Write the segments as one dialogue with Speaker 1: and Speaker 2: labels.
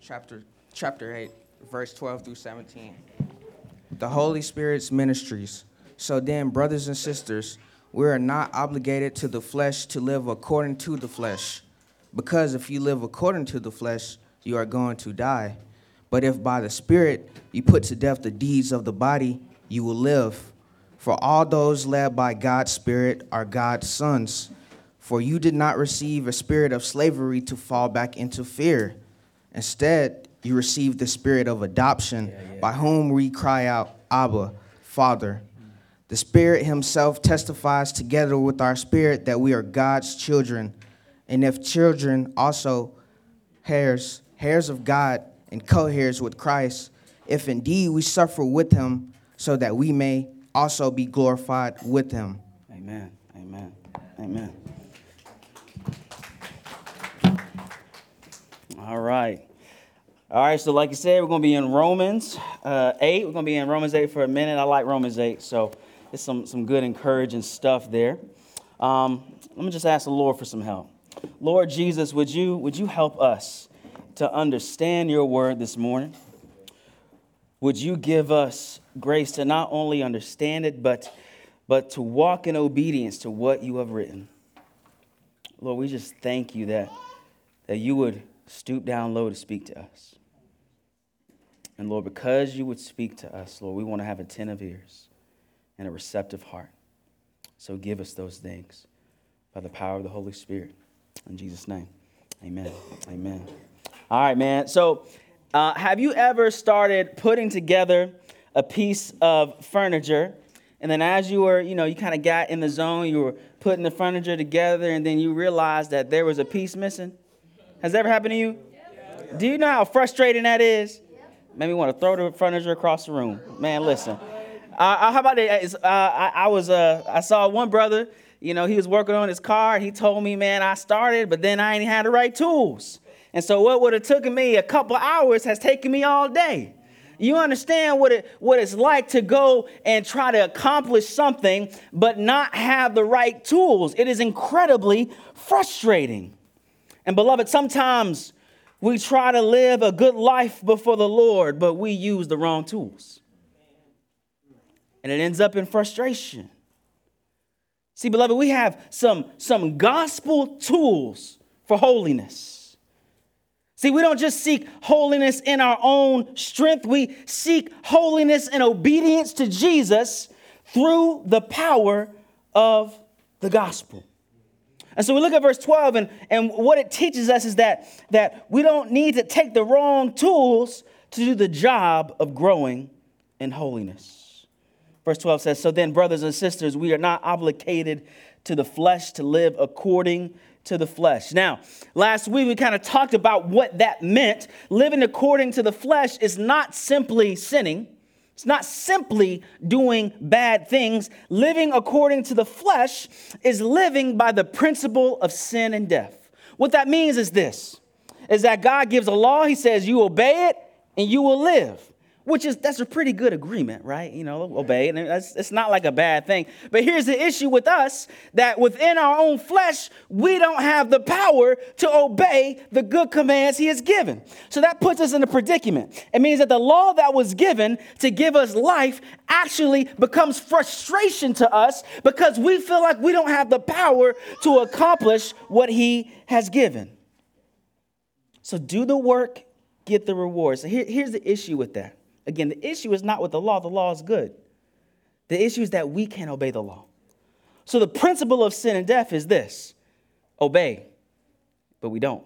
Speaker 1: chapter chapter 8, verse 12 through 17. The Holy Spirit's ministries. So then, brothers and sisters, we are not obligated to the flesh to live according to the flesh. Because if you live according to the flesh, you are going to die. But if by the Spirit you put to death the deeds of the body, you will live. For all those led by God's Spirit are God's sons. For you did not receive a spirit of slavery to fall back into fear. Instead, you received the spirit of adoption, yeah, yeah. by whom we cry out, Abba, Father. The Spirit Himself testifies together with our spirit that we are God's children, and if children, also heirs, heirs of God, and co heirs with Christ, if indeed we suffer with Him, so that we may also be glorified with Him.
Speaker 2: Amen. Amen. Amen. All right. All right, so like I said, we're going to be in Romans uh, 8. We're going to be in Romans 8 for a minute. I like Romans 8, so it's some, some good, encouraging stuff there. Um, let me just ask the Lord for some help. Lord Jesus, would you, would you help us to understand your word this morning? Would you give us grace to not only understand it, but, but to walk in obedience to what you have written? Lord, we just thank you that, that you would stoop down low to speak to us. And Lord, because you would speak to us, Lord, we want to have attentive ears and a receptive heart. So give us those things by the power of the Holy Spirit. In Jesus' name, amen. Amen. All right, man. So, uh, have you ever started putting together a piece of furniture? And then, as you were, you know, you kind of got in the zone, you were putting the furniture together, and then you realized that there was a piece missing? Has that ever happened to you? Do you know how frustrating that is? Made me want to throw the furniture across the room. Man, listen. Uh, how about this? Uh, I, I, was uh, I saw one brother. You know, he was working on his car. He told me, man, I started, but then I ain't had the right tools. And so what would have taken me a couple hours has taken me all day. You understand what it what it's like to go and try to accomplish something but not have the right tools. It is incredibly frustrating. And beloved, sometimes we try to live a good life before the Lord, but we use the wrong tools. And it ends up in frustration. See, beloved, we have some, some gospel tools for holiness. See, we don't just seek holiness in our own strength, we seek holiness and obedience to Jesus through the power of the gospel. And so we look at verse 12, and, and what it teaches us is that, that we don't need to take the wrong tools to do the job of growing in holiness. Verse 12 says, So then, brothers and sisters, we are not obligated to the flesh to live according to the flesh. Now, last week we kind of talked about what that meant. Living according to the flesh is not simply sinning. It's not simply doing bad things. Living according to the flesh is living by the principle of sin and death. What that means is this is that God gives a law, he says you obey it and you will live which is that's a pretty good agreement, right? You know, obey, and it's not like a bad thing. But here's the issue with us that within our own flesh, we don't have the power to obey the good commands He has given. So that puts us in a predicament. It means that the law that was given to give us life actually becomes frustration to us because we feel like we don't have the power to accomplish what He has given. So do the work, get the reward. So here, here's the issue with that Again, the issue is not with the law, the law is good. The issue is that we can't obey the law. So the principle of sin and death is this obey, but we don't.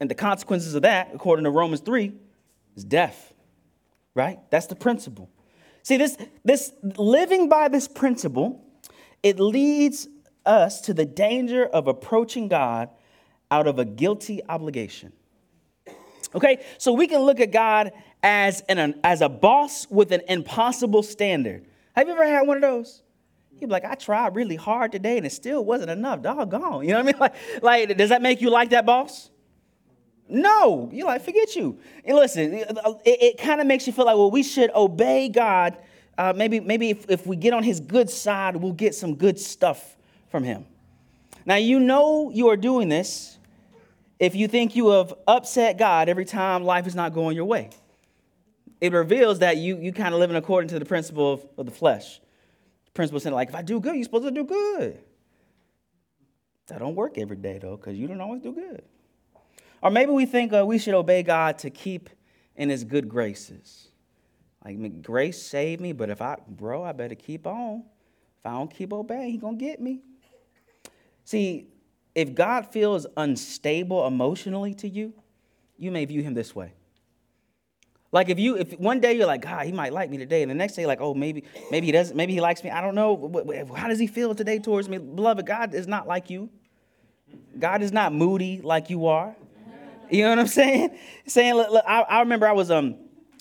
Speaker 2: And the consequences of that, according to Romans 3, is death. Right? That's the principle. See, this, this living by this principle, it leads us to the danger of approaching God out of a guilty obligation. Okay, so we can look at God as, an, as a boss with an impossible standard. Have you ever had one of those? You'd be like, I tried really hard today and it still wasn't enough. Doggone. You know what I mean? Like, like does that make you like that boss? No. You're like, forget you. And listen, it, it kind of makes you feel like, well, we should obey God. Uh, maybe maybe if, if we get on his good side, we'll get some good stuff from him. Now, you know you are doing this if you think you have upset God every time life is not going your way. It reveals that you, you kind of living according to the principle of, of the flesh. The principle saying, like, if I do good, you're supposed to do good. That don't work every day, though, because you don't always do good. Or maybe we think uh, we should obey God to keep in his good graces. Like, grace saved me, but if I, bro, I better keep on. If I don't keep obeying, he going to get me. See, if God feels unstable emotionally to you, you may view him this way. Like if you, if one day you're like, God, he might like me today, and the next day, like, oh, maybe, maybe he doesn't, maybe he likes me. I don't know. How does he feel today towards me? Beloved, God is not like you. God is not moody like you are. You know what I'm saying? Saying, look, look, I, I, remember I was um,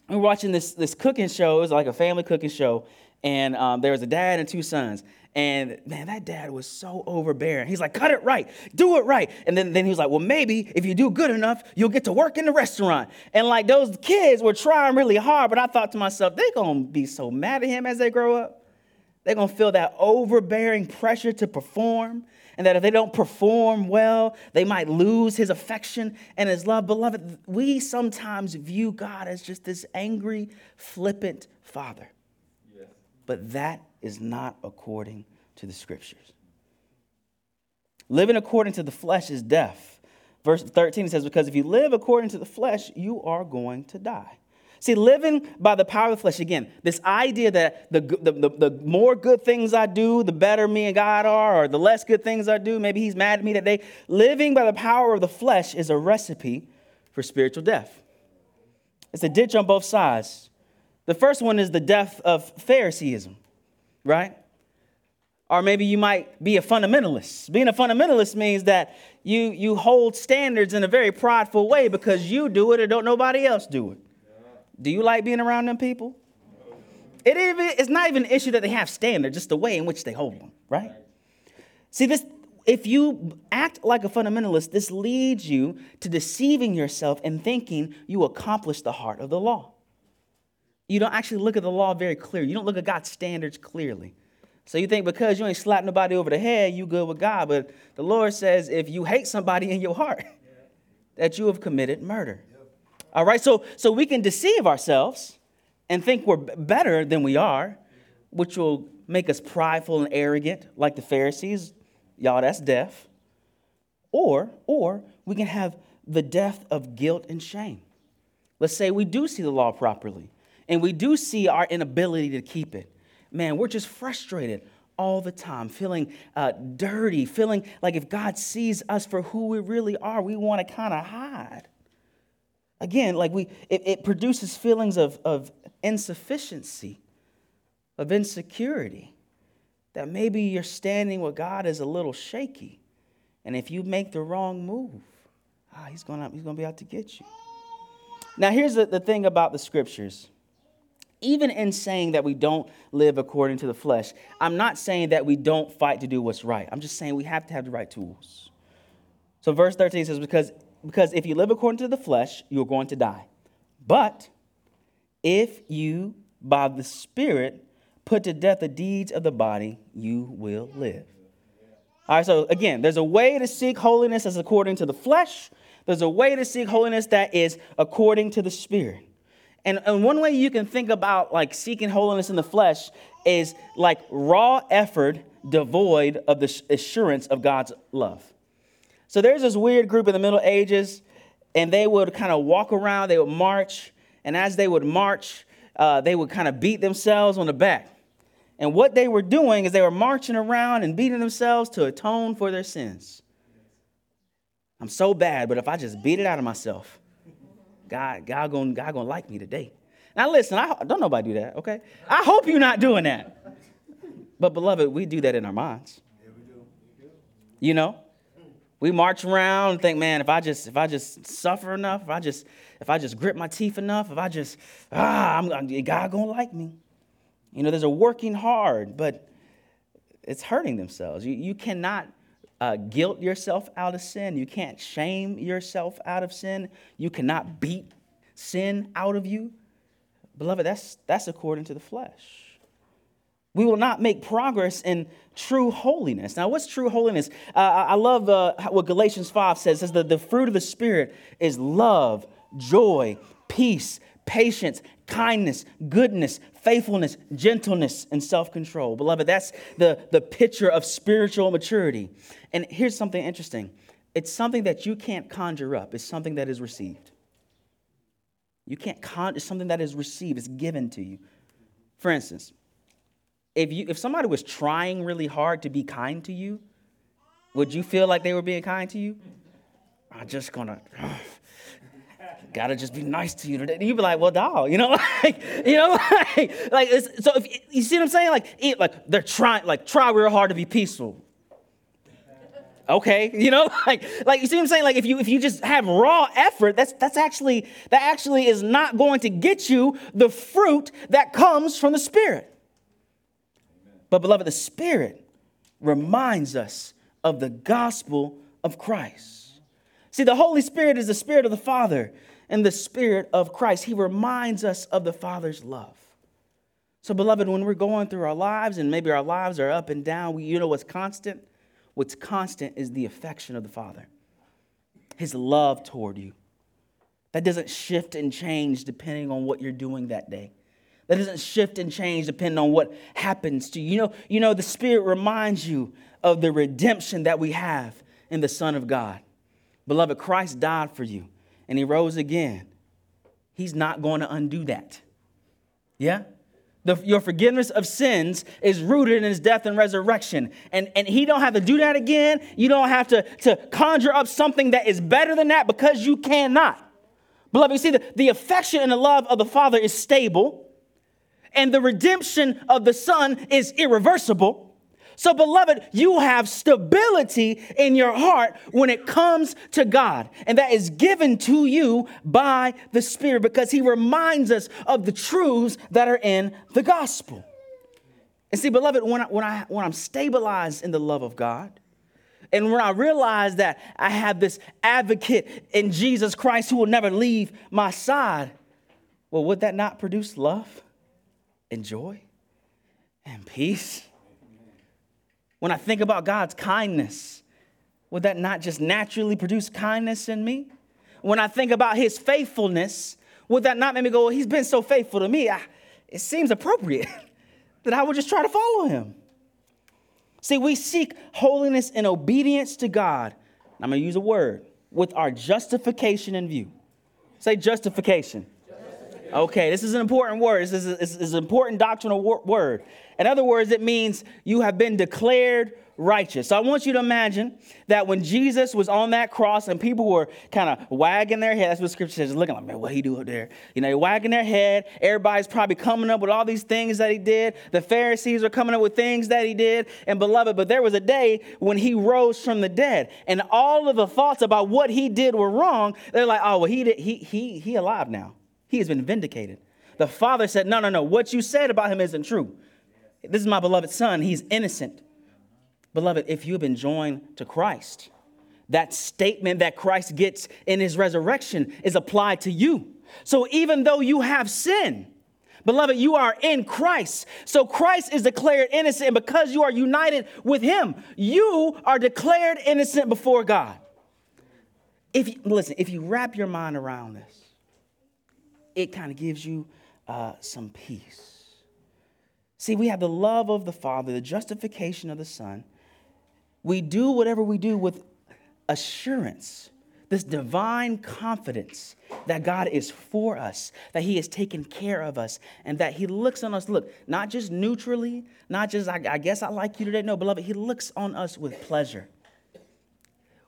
Speaker 2: we were watching this this cooking show. It was like a family cooking show, and um, there was a dad and two sons. And man, that dad was so overbearing. He's like, cut it right, do it right. And then, then he was like, well, maybe if you do good enough, you'll get to work in the restaurant. And like those kids were trying really hard, but I thought to myself, they're gonna be so mad at him as they grow up. They're gonna feel that overbearing pressure to perform. And that if they don't perform well, they might lose his affection and his love. Beloved, we sometimes view God as just this angry, flippant father. But that is not according to the scriptures. Living according to the flesh is death. Verse 13 says, Because if you live according to the flesh, you are going to die. See, living by the power of the flesh, again, this idea that the, the, the, the, more good things I do, the better me and God are, or the less good things I do, maybe He's mad at me that day. Living by the power of the flesh is a recipe for spiritual death. It's a ditch on both sides. The first one is the death of Phariseeism right? Or maybe you might be a fundamentalist. Being a fundamentalist means that you, you hold standards in a very prideful way because you do it or don't nobody else do it. Do you like being around them people? It even, it's not even an issue that they have standards, just the way in which they hold them, right? See, this, if you act like a fundamentalist, this leads you to deceiving yourself and thinking you accomplish the heart of the law you don't actually look at the law very clearly. You don't look at God's standards clearly. So you think because you ain't slapped nobody over the head, you good with God. But the Lord says if you hate somebody in your heart, that you have committed murder. All right, so so we can deceive ourselves and think we're better than we are, which will make us prideful and arrogant, like the Pharisees. Y'all, that's death. Or, or we can have the death of guilt and shame. Let's say we do see the law properly and we do see our inability to keep it. Man, we're just frustrated all the time, feeling uh, dirty, feeling like if God sees us for who we really are, we want to kind of hide. Again, like we, it, it produces feelings of, of insufficiency, of insecurity, that maybe your standing with God is a little shaky. And if you make the wrong move, ah, he's going he's gonna be out to get you. Now, here's the, the thing about the scriptures even in saying that we don't live according to the flesh, I'm not saying that we don't fight to do what's right. I'm just saying we have to have the right tools. So verse 13 says, because, because if you live according to the flesh, you're going to die. But if you, by the Spirit, put to death the deeds of the body, you will live. All right, so again, there's a way to seek holiness as according to the flesh. There's a way to seek holiness that is according to the Spirit. And, and one way you can think about like seeking holiness in the flesh is like raw effort devoid of the assurance of God's love. So there's this weird group in the Middle Ages, and they would kind of walk around, they would march, and as they would march, uh, they would kind of beat themselves on the back. And what they were doing is they were marching around and beating themselves to atone for their sins. I'm so bad, but if I just beat it out of myself, God, God gonna, God gonna like me today. Now listen, I don't nobody do that, okay? I hope you're not doing that. But beloved, we do that in our minds. You know? We march around and think, man, if I just if I just suffer enough, if I just if I just grip my teeth enough, if I just ah, I'm, God gonna like me. You know, there's a working hard, but it's hurting themselves. You, you cannot uh, guilt yourself out of sin. You can't shame yourself out of sin. You cannot beat sin out of you. Beloved, that's, that's according to the flesh. we will not make progress in true holiness. Now, what's true holiness? Uh, I love uh, what Galatians 5 says. Says that the fruit of the Spirit is love, joy, peace, patience, kindness, goodness, faithfulness, gentleness, and self control. Beloved, that's the, the picture of spiritual maturity. And here's something interesting it's something that you can't conjure up, it's something that is received. You can't con, it's something that is received, it's given to you. For instance, if, you, if somebody was trying really hard to be kind to you, would you feel like they were being kind to you? I'm just gonna, gotta just be nice to you today. You'd be like, well, dog, you know, like, you know, like, like so if you see what I'm saying, like, it, like they're trying, like, try real hard to be peaceful. Okay, you know, like, like you see what I'm saying? Like, if you if you just have raw effort, that's that's actually that actually is not going to get you the fruit that comes from the Spirit. But beloved, the Spirit reminds us of the gospel of Christ. See, the Holy Spirit is the Spirit of the Father and the Spirit of Christ. He reminds us of the Father's love. So, beloved, when we're going through our lives and maybe our lives are up and down, we, you know what's constant? What's constant is the affection of the Father, His love toward you. That doesn't shift and change depending on what you're doing that day. That doesn't shift and change depending on what happens to you. You know, you know, the Spirit reminds you of the redemption that we have in the Son of God. Beloved, Christ died for you and he rose again. He's not going to undo that. Yeah? The, your forgiveness of sins is rooted in his death and resurrection. And, and he don't have to do that again. You don't have to, to conjure up something that is better than that because you cannot. Beloved, you see, the, the affection and the love of the Father is stable and the redemption of the Son is irreversible. So, beloved, you have stability in your heart when it comes to God. And that is given to you by the Spirit because He reminds us of the truths that are in the gospel. And see, beloved, when, I, when, I, when I'm stabilized in the love of God, and when I realize that I have this advocate in Jesus Christ who will never leave my side, well, would that not produce love? and joy and peace. When I think about God's kindness, would that not just naturally produce kindness in me? When I think about his faithfulness, would that not make me go, well, he's been so faithful to me? I, it seems appropriate that I would just try to follow him. See, we seek holiness and obedience to God. I'm going to use a word with our justification in view. Say justification. Okay, this is an important word. This is, this is an important doctrinal word. In other words, it means you have been declared righteous. So I want you to imagine that when Jesus was on that cross and people were kind of wagging their head, that's what scripture says, looking like, man, what he do up there? You know, wagging their head. Everybody's probably coming up with all these things that he did. The Pharisees are coming up with things that he did. And beloved, but there was a day when he rose from the dead. And all of the thoughts about what he did were wrong. They're like, oh, well, he did, he he he alive now. He has been vindicated. The father said, No, no, no, what you said about him isn't true. This is my beloved son. He's innocent. Beloved, if you've been joined to Christ, that statement that Christ gets in his resurrection is applied to you. So even though you have sin, beloved, you are in Christ. So Christ is declared innocent, and because you are united with him, you are declared innocent before God. If you, listen, if you wrap your mind around this, it kind of gives you uh, some peace. See, we have the love of the Father, the justification of the Son. We do whatever we do with assurance, this divine confidence that God is for us, that He has taken care of us, and that He looks on us, look, not just neutrally, not just, I, I guess I like you today. No, beloved, He looks on us with pleasure,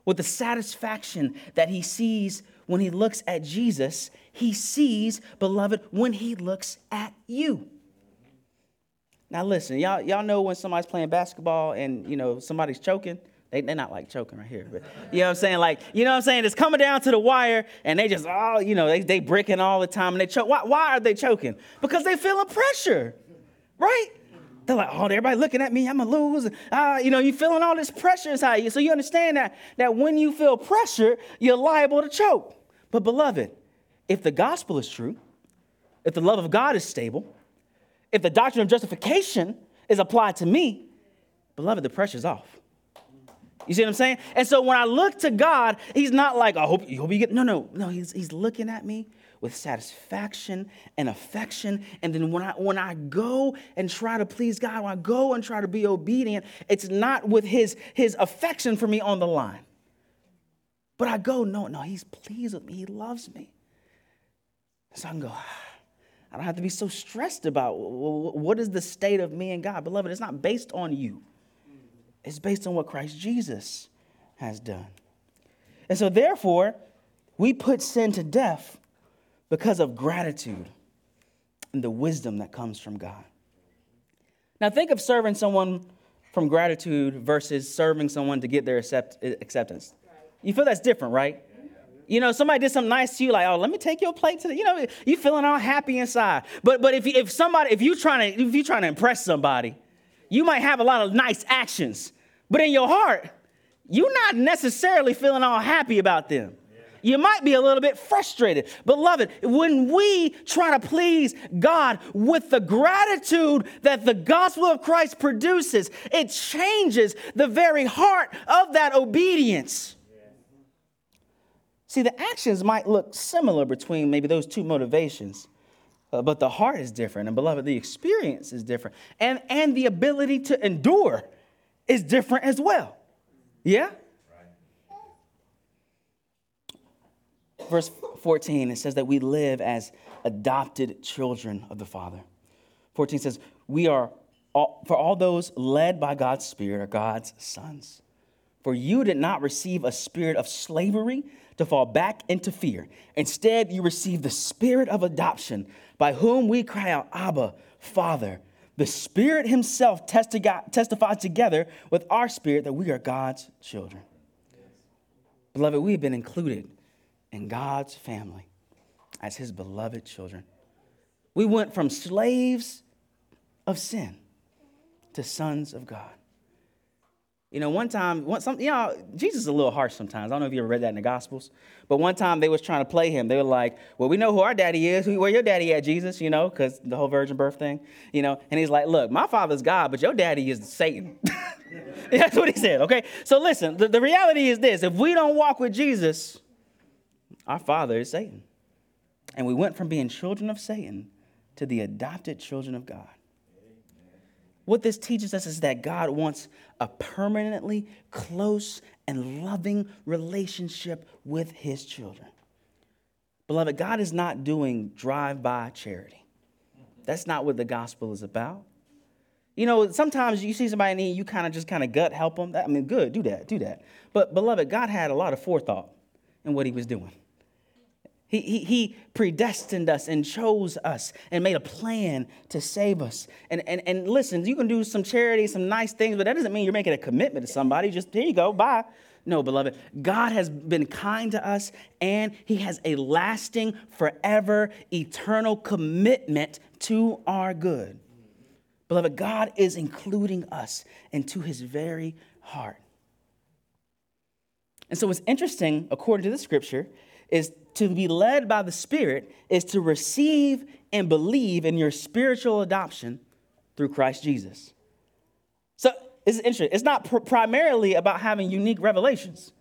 Speaker 2: with the satisfaction that He sees when He looks at Jesus he sees, beloved, when he looks at you. Now listen, y'all, y'all know when somebody's playing basketball and you know somebody's choking. They, they're not like choking right here, but you know what I'm saying? Like, you know what I'm saying? It's coming down to the wire and they just, oh, you know, they, they breaking all the time and they choke. Why, why are they choking? Because they feeling pressure, right? They're like, oh, everybody looking at me, I'm gonna lose. Uh, you know, you feeling all this pressure inside you. So you understand that, that when you feel pressure, you're liable to choke. But beloved, if the gospel is true, if the love of God is stable, if the doctrine of justification is applied to me, beloved, the pressure's off. You see what I'm saying? And so when I look to God, He's not like, I hope, you hope you get, no, no, no, He's, he's looking at me with satisfaction and affection. And then when I when I go and try to please God, when I go and try to be obedient, it's not with his his affection for me on the line. But I go, no, no, he's pleased with me. He loves me. So I can go, ah, I don't have to be so stressed about what is the state of me and God. Beloved, it's not based on you. It's based on what Christ Jesus has done. And so therefore, we put sin to death because of gratitude and the wisdom that comes from God. Now, think of serving someone from gratitude versus serving someone to get their accept- acceptance. You feel that's different, right? You know, somebody did something nice to you, like, oh, let me take your plate to the, you know, you feeling all happy inside. But but if if somebody, if you trying to if you trying to impress somebody, you might have a lot of nice actions, but in your heart, you're not necessarily feeling all happy about them you might be a little bit frustrated. Beloved, when we try to please God with the gratitude that the gospel of Christ produces, it changes the very heart of that obedience. See, the actions might look similar between maybe those two motivations, uh, but the heart is different. And, beloved, the experience is different. And, and the ability to endure is different as well. Yeah? verse 14, it says that we live as adopted children of the Father. 14 says, We are, all, for all those led by God's Spirit, are God's sons. For you did not receive a spirit of slavery to fall back into fear. Instead, you receive the spirit of adoption, by whom we cry out, Abba, Father. The Spirit Himself testifies together with our spirit that we are God's children. Beloved, we have been included in God's family as his beloved children. We went from slaves of sin to sons of God. You know, one time, one, some, you know, Jesus is a little harsh sometimes. I don't know if you ever read that in the Gospels, but one time they was trying to play him. They were like, "Well, we know who our daddy is. Where your daddy at, Jesus? You know, because the whole virgin birth thing. You know." And he's like, "Look, my father's God, but your daddy is Satan." That's what he said. Okay, so listen. The, the reality is this: if we don't walk with Jesus, our father is Satan. And we went from being children of Satan to the adopted children of God. What this teaches us is that God wants a permanently close and loving relationship with his children. Beloved, God is not doing drive by charity. That's not what the gospel is about. You know, sometimes you see somebody in need, you kind of just kind of gut help them. I mean, good, do that, do that. But, beloved, God had a lot of forethought in what he was doing. He, he, he, predestined us and chose us and made a plan to save us. And, and, and listen, you can do some charity, some nice things, but that doesn't mean you're making a commitment to somebody. Just here you go, bye. No, beloved, God has been kind to us and He has a lasting, forever, eternal commitment to our good. Beloved, God is including us into His very heart. And so, what's interesting, according to the scripture, is to be led by the Spirit is to receive and believe in your spiritual adoption through Christ Jesus. So it's interesting. It's not pr- primarily about having unique revelations.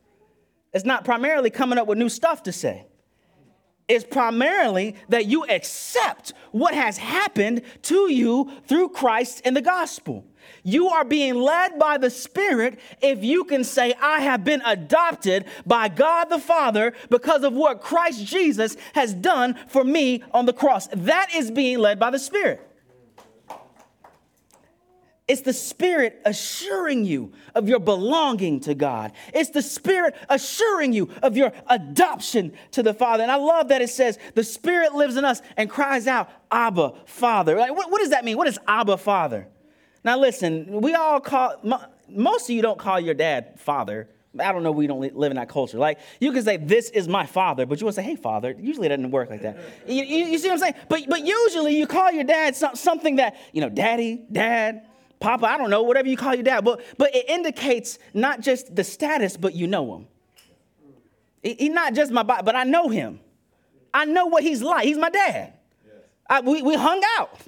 Speaker 2: It's not primarily coming up with new stuff to say. It's primarily that you accept what has happened to you through Christ and the gospel. You are being led by the Spirit if you can say, I have been adopted by God the Father because of what Christ Jesus has done for me on the cross. That is being led by the Spirit. It's the Spirit assuring you of your belonging to God. It's the Spirit assuring you of your adoption to the Father. And I love that it says the Spirit lives in us and cries out, Abba, Father. Like, what, what does that mean? What is Abba, Father? Now, listen, we all call, most of you don't call your dad father. I don't know, we don't live in that culture. Like, you can say, This is my father, but you want to say, Hey, father. Usually it doesn't work like that. You, you, you, see what I'm saying? But, but usually you call your dad something that, you know, daddy, dad, papa, I don't know, whatever you call your dad. But, but it indicates not just the status, but you know him. He's not just my but I know him. I know what he's like. He's my dad. I, we, we hung out.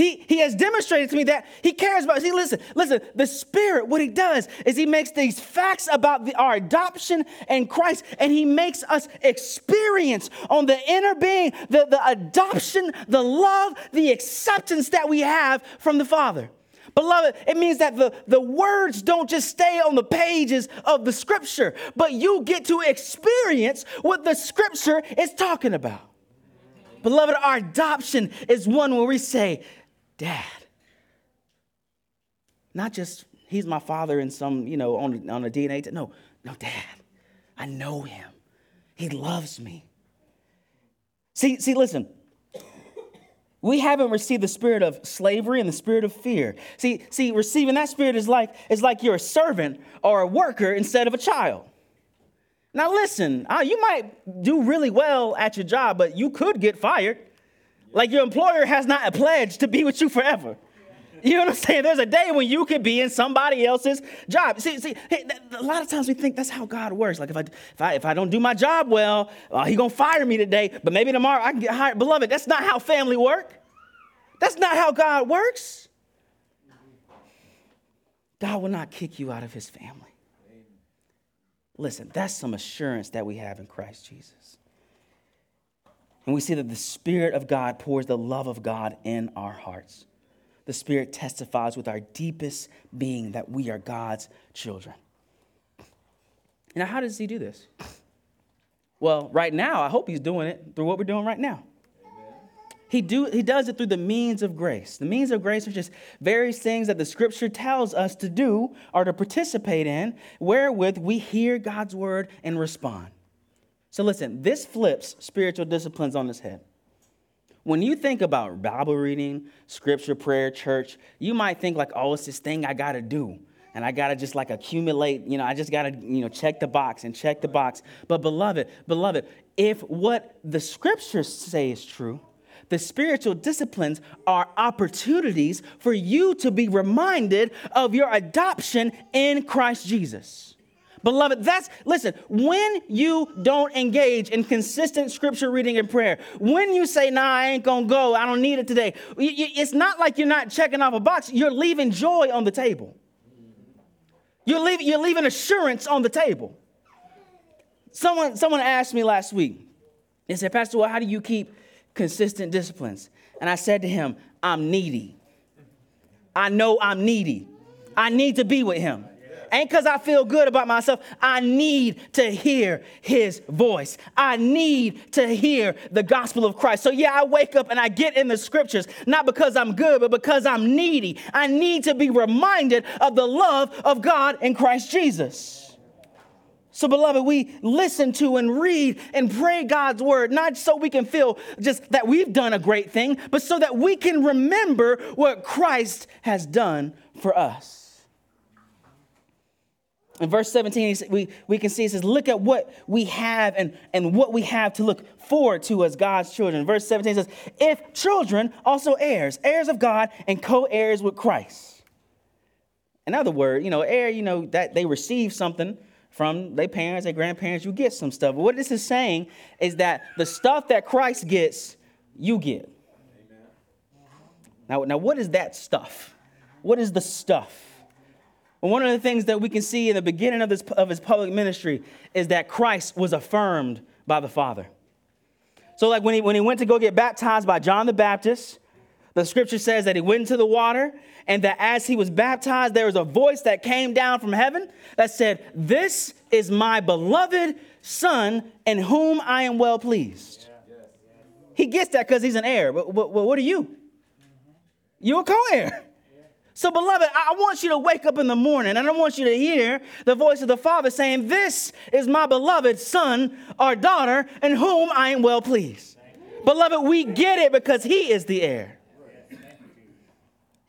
Speaker 2: He, he has demonstrated to me that he cares about. See, listen, listen. The Spirit, what he does is he makes these facts about the, our adoption in Christ, and he makes us experience on the inner being the, the adoption, the love, the acceptance that we have from the Father. Beloved, it means that the, the words don't just stay on the pages of the scripture, but you get to experience what the scripture is talking about. Beloved, our adoption is one where we say, Dad. Not just he's my father in some, you know, on, on a DNA. T- no, no, Dad. I know him. He loves me. See, see, listen. We haven't received the spirit of slavery and the spirit of fear. See, see, receiving that spirit is like is like you're a servant or a worker instead of a child. Now listen, uh, you might do really well at your job, but you could get fired. Like your employer has not a pledge to be with you forever. You know what I'm saying? There's a day when you could be in somebody else's job. See, see, hey, a lot of times we think that's how God works. Like if I if I if I don't do my job well, uh, He gonna fire me today, but maybe tomorrow I can get hired. Beloved, that's not how family work. That's not how God works. God will not kick you out of His family. Listen, that's some assurance that we have in Christ Jesus. And we see that the Spirit of God pours the love of God in our hearts. The Spirit testifies with our deepest being that we are God's children. Now, how does He do this? Well, right now, I hope He's doing it through what we're doing right now. He, do, he does it through the means of grace. The means of grace are just various things that the scripture tells us to do or to participate in, wherewith we hear God's word and respond. So listen, this flips spiritual disciplines on its head. When you think about Bible reading, scripture, prayer, church, you might think like, oh, it's this thing I gotta do. And I gotta just like accumulate, you know, I just gotta, you know, check the box and check the box. But beloved, beloved, if what the scriptures say is true, the spiritual disciplines are opportunities for you to be reminded of your adoption in Christ Jesus. Beloved, that's, listen, when you don't engage in consistent scripture reading and prayer, when you say, nah, I ain't gonna go, I don't need it today, it's not like you're not checking off a box, you're leaving joy on the table. You're leaving, you're leaving assurance on the table. Someone, someone asked me last week, they said, Pastor, well, how do you keep consistent disciplines. And I said to him, I'm needy. I know I'm needy. I need to be with him. Ain't because I feel good about myself. I need to hear his voice. I need to hear the gospel of Christ. So, yeah, I wake up and I get in the scriptures, not because I'm good, but because I'm needy. I need to be reminded of the love of God in Christ Jesus. So, beloved, we listen to and read and pray God's word, not so we can feel just that we've done a great thing, but so that we can remember what Christ has done for us. In verse 17, we, we can see it says, Look at what we have and, and what we have to look forward to as God's children. Verse 17 says, If children, also heirs, heirs of God and co heirs with Christ. In other words, you know, heir, you know, that they receive something from their parents, their grandparents, you get some stuff. But what this is saying is that the stuff that Christ gets, you get. Now, now, what is that stuff? What is the stuff? One of the things that we can see in the beginning of, this, of his public ministry is that Christ was affirmed by the Father. So, like when he, when he went to go get baptized by John the Baptist, the scripture says that he went into the water and that as he was baptized, there was a voice that came down from heaven that said, This is my beloved Son in whom I am well pleased. He gets that because he's an heir. But, but, but, what are you? You're a co heir. So, beloved, I want you to wake up in the morning and I want you to hear the voice of the Father saying, This is my beloved Son or daughter in whom I am well pleased. Beloved, we get it because he is the heir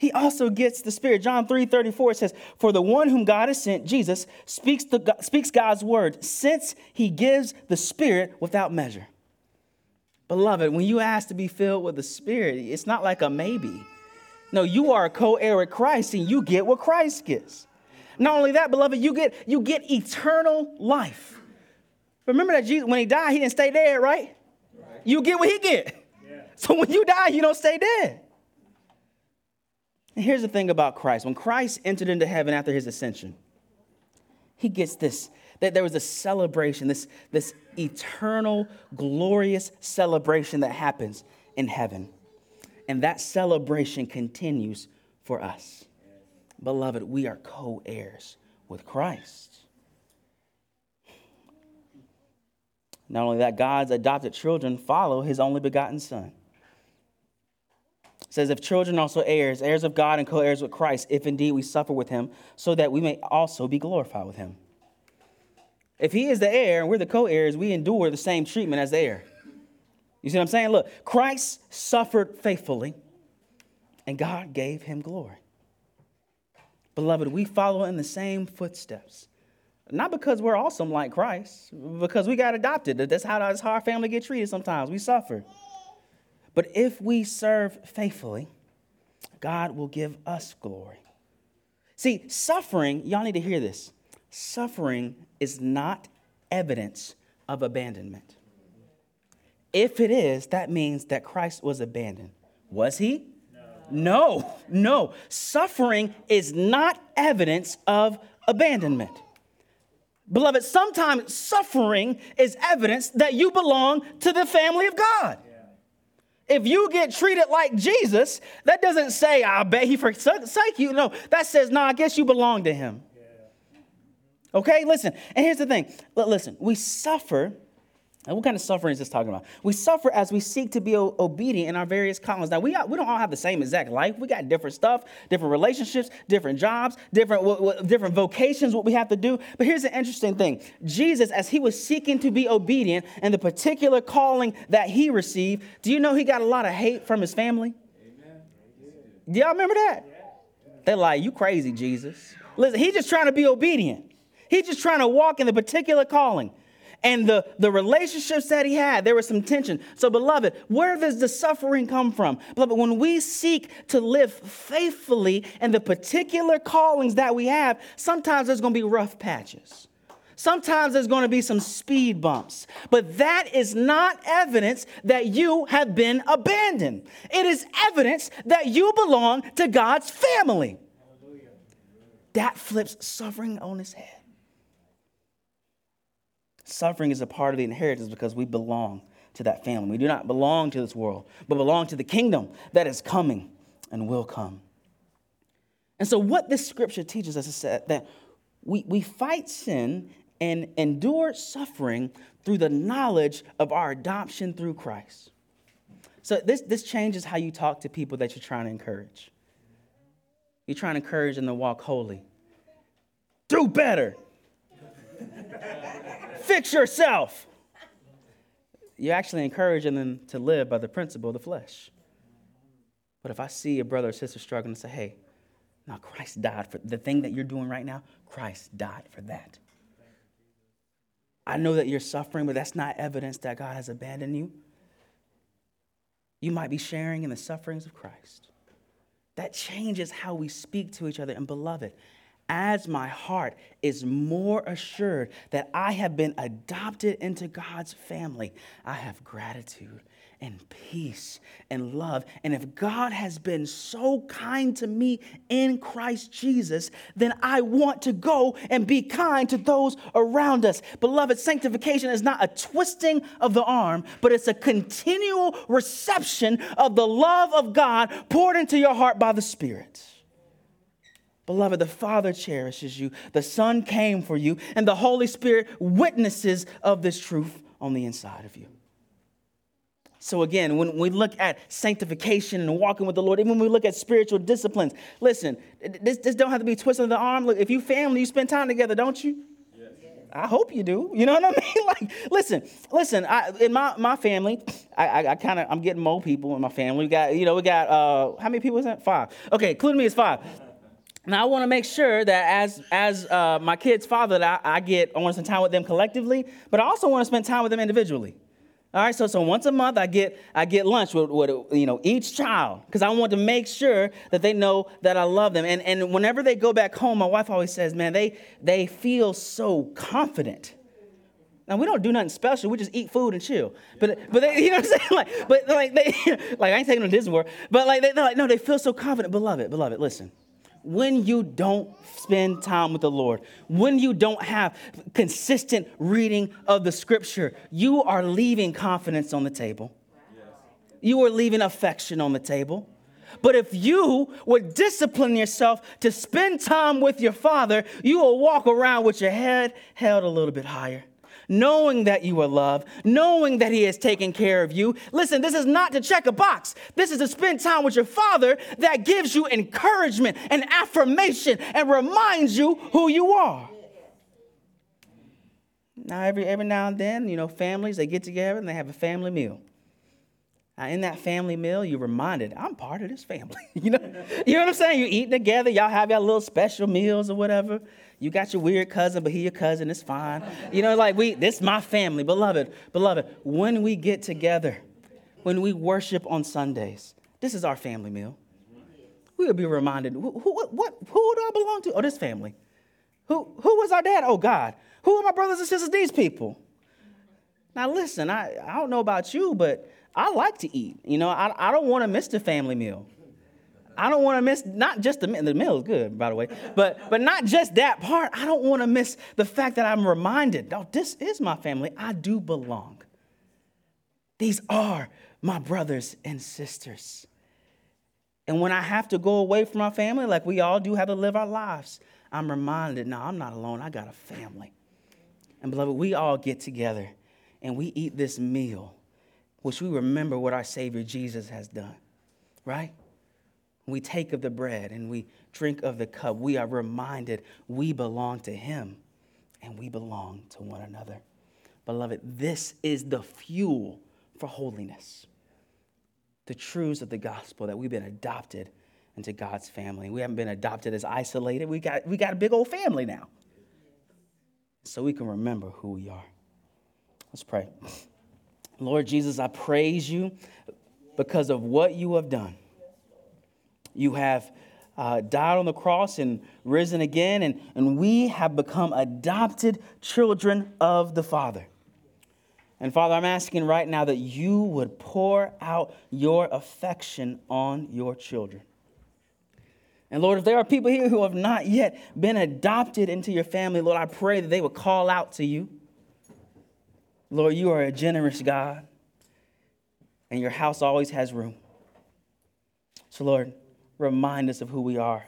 Speaker 2: he also gets the Spirit. John 3 34 says, For the one whom God has sent, Jesus, speaks, the, speaks God's word, since he gives the Spirit without measure. Beloved, when you ask to be filled with the Spirit, it's not like a maybe. No, you are a co-heir with Christ and you get what Christ gets. Not only that, beloved, you get, you get eternal life. Remember that Jesus, when he died, he didn't stay dead, right? right. You get what he get. Yeah. So when you die, you don't stay dead. And here's the thing about Christ when Christ entered into heaven after his ascension, he gets this that there was a celebration, this, this eternal, glorious celebration that happens in heaven. And that celebration continues for us. Beloved, we are co heirs with Christ. Not only that, God's adopted children follow his only begotten Son. It says, if children also heirs, heirs of God and co heirs with Christ, if indeed we suffer with him, so that we may also be glorified with him. If he is the heir and we're the co heirs, we endure the same treatment as the heir. You see what I'm saying? Look, Christ suffered faithfully, and God gave him glory. Beloved, we follow in the same footsteps. Not because we're awesome like Christ, because we got adopted. That's how, that's how our family get treated sometimes. We suffer. But if we serve faithfully, God will give us glory. See, suffering, y'all need to hear this. Suffering is not evidence of abandonment. If it is, that means that Christ was abandoned. Was he? No, no. no. Suffering is not evidence of abandonment. Beloved, sometimes suffering is evidence that you belong to the family of God. If you get treated like Jesus, that doesn't say, I bet he forsake you. No, that says, no, I guess you belong to him. Okay, listen. And here's the thing listen, we suffer and what kind of suffering is this talking about? We suffer as we seek to be obedient in our various callings. Now, we, we don't all have the same exact life. We got different stuff, different relationships, different jobs, different, w- w- different vocations, what we have to do. But here's the interesting thing Jesus, as he was seeking to be obedient in the particular calling that he received, do you know he got a lot of hate from his family? Amen. Do y'all remember that? They're like, you crazy, Jesus. Listen, he's just trying to be obedient. He's just trying to walk in the particular calling and the, the relationships that he had, there was some tension. So, beloved, where does the suffering come from? Beloved, when we seek to live faithfully in the particular callings that we have, sometimes there's going to be rough patches. Sometimes there's going to be some speed bumps, but that is not evidence that you have been abandoned. It is evidence that you belong to God's family. That flips suffering on its head. Suffering is a part of the inheritance because we belong to that family. We do not belong to this world, but belong to the kingdom that is coming and will come. And so, what this scripture teaches us is that we, we fight sin and endure suffering through the knowledge of our adoption through Christ. So, this, this changes how you talk to people that you're trying to encourage. You're trying to encourage them to walk holy. Do better. Fix yourself. You're actually encouraging them to live by the principle of the flesh. But if I see a brother or sister struggling and say, hey, now Christ died for the thing that you're doing right now, Christ died for that. I know that you're suffering, but that's not evidence that God has abandoned you. You might be sharing in the sufferings of Christ. That changes how we speak to each other. And beloved, as my heart is more assured that I have been adopted into God's family, I have gratitude and peace and love. And if God has been so kind to me in Christ Jesus, then I want to go and be kind to those around us. Beloved, sanctification is not a twisting of the arm, but it's a continual reception of the love of God poured into your heart by the Spirit. Beloved, the Father cherishes you, the Son came for you, and the Holy Spirit witnesses of this truth on the inside of you. So, again, when we look at sanctification and walking with the Lord, even when we look at spiritual disciplines, listen, this, this don't have to be twisting the arm. Look, if you family, you spend time together, don't you? I hope you do. You know what I mean? Like, listen, listen. I, in my, my family, I, I, I kind of I'm getting more people in my family. We got, you know, we got uh, how many people is that? Five. Okay, including me is five. Now I want to make sure that as as uh, my kids' father, that I, I get I want to spend time with them collectively, but I also want to spend time with them individually. All right, so so once a month I get I get lunch with, with you know each child because I want to make sure that they know that I love them. And and whenever they go back home, my wife always says, "Man, they they feel so confident." Now we don't do nothing special. We just eat food and chill. But but they, you know what I'm saying? Like, but like they like I ain't taking them to Disney World. But like they, they're like, no, they feel so confident. Beloved, beloved, listen. When you don't spend time with the Lord, when you don't have consistent reading of the scripture, you are leaving confidence on the table. You are leaving affection on the table. But if you would discipline yourself to spend time with your father, you will walk around with your head held a little bit higher, knowing that you are loved, knowing that he has taken care of you. Listen, this is not to check a box. This is to spend time with your father that gives you encouragement and affirmation and reminds you who you are. Now, every, every now and then, you know, families, they get together and they have a family meal. Now, in that family meal, you're reminded, I'm part of this family. you know, you know what I'm saying? You eat together, y'all have your little special meals or whatever. You got your weird cousin, but he your cousin, it's fine. You know, like we, this is my family, beloved, beloved. When we get together, when we worship on Sundays, this is our family meal. We will be reminded, who, who, what, who do I belong to? Oh, this family. Who, who was our dad? Oh, God. Who are my brothers and sisters? These people. Now, listen, I, I don't know about you, but I like to eat. You know, I, I don't want to miss the family meal. I don't want to miss not just the the meal is good, by the way, but but not just that part. I don't want to miss the fact that I'm reminded, no, this is my family. I do belong. These are my brothers and sisters. And when I have to go away from my family, like we all do have to live our lives, I'm reminded, no, I'm not alone. I got a family. And beloved, we all get together and we eat this meal which we remember what our Savior Jesus has done, right? We take of the bread and we drink of the cup. We are reminded we belong to Him and we belong to one another. Beloved, this is the fuel for holiness. The truths of the gospel that we've been adopted into God's family. We haven't been adopted as isolated. We got, we got a big old family now. So we can remember who we are. Let's pray. Lord Jesus, I praise you because of what you have done. You have uh, died on the cross and risen again, and, and we have become adopted children of the Father. And Father, I'm asking right now that you would pour out your affection on your children. And Lord, if there are people here who have not yet been adopted into your family, Lord, I pray that they would call out to you Lord, you are a generous God, and your house always has room. So, Lord, remind us of who we are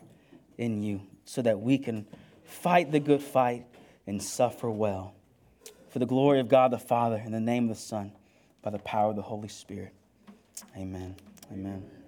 Speaker 2: in you so that we can fight the good fight and suffer well. For the glory of God the Father, in the name of the Son, by the power of the Holy Spirit. Amen. Amen.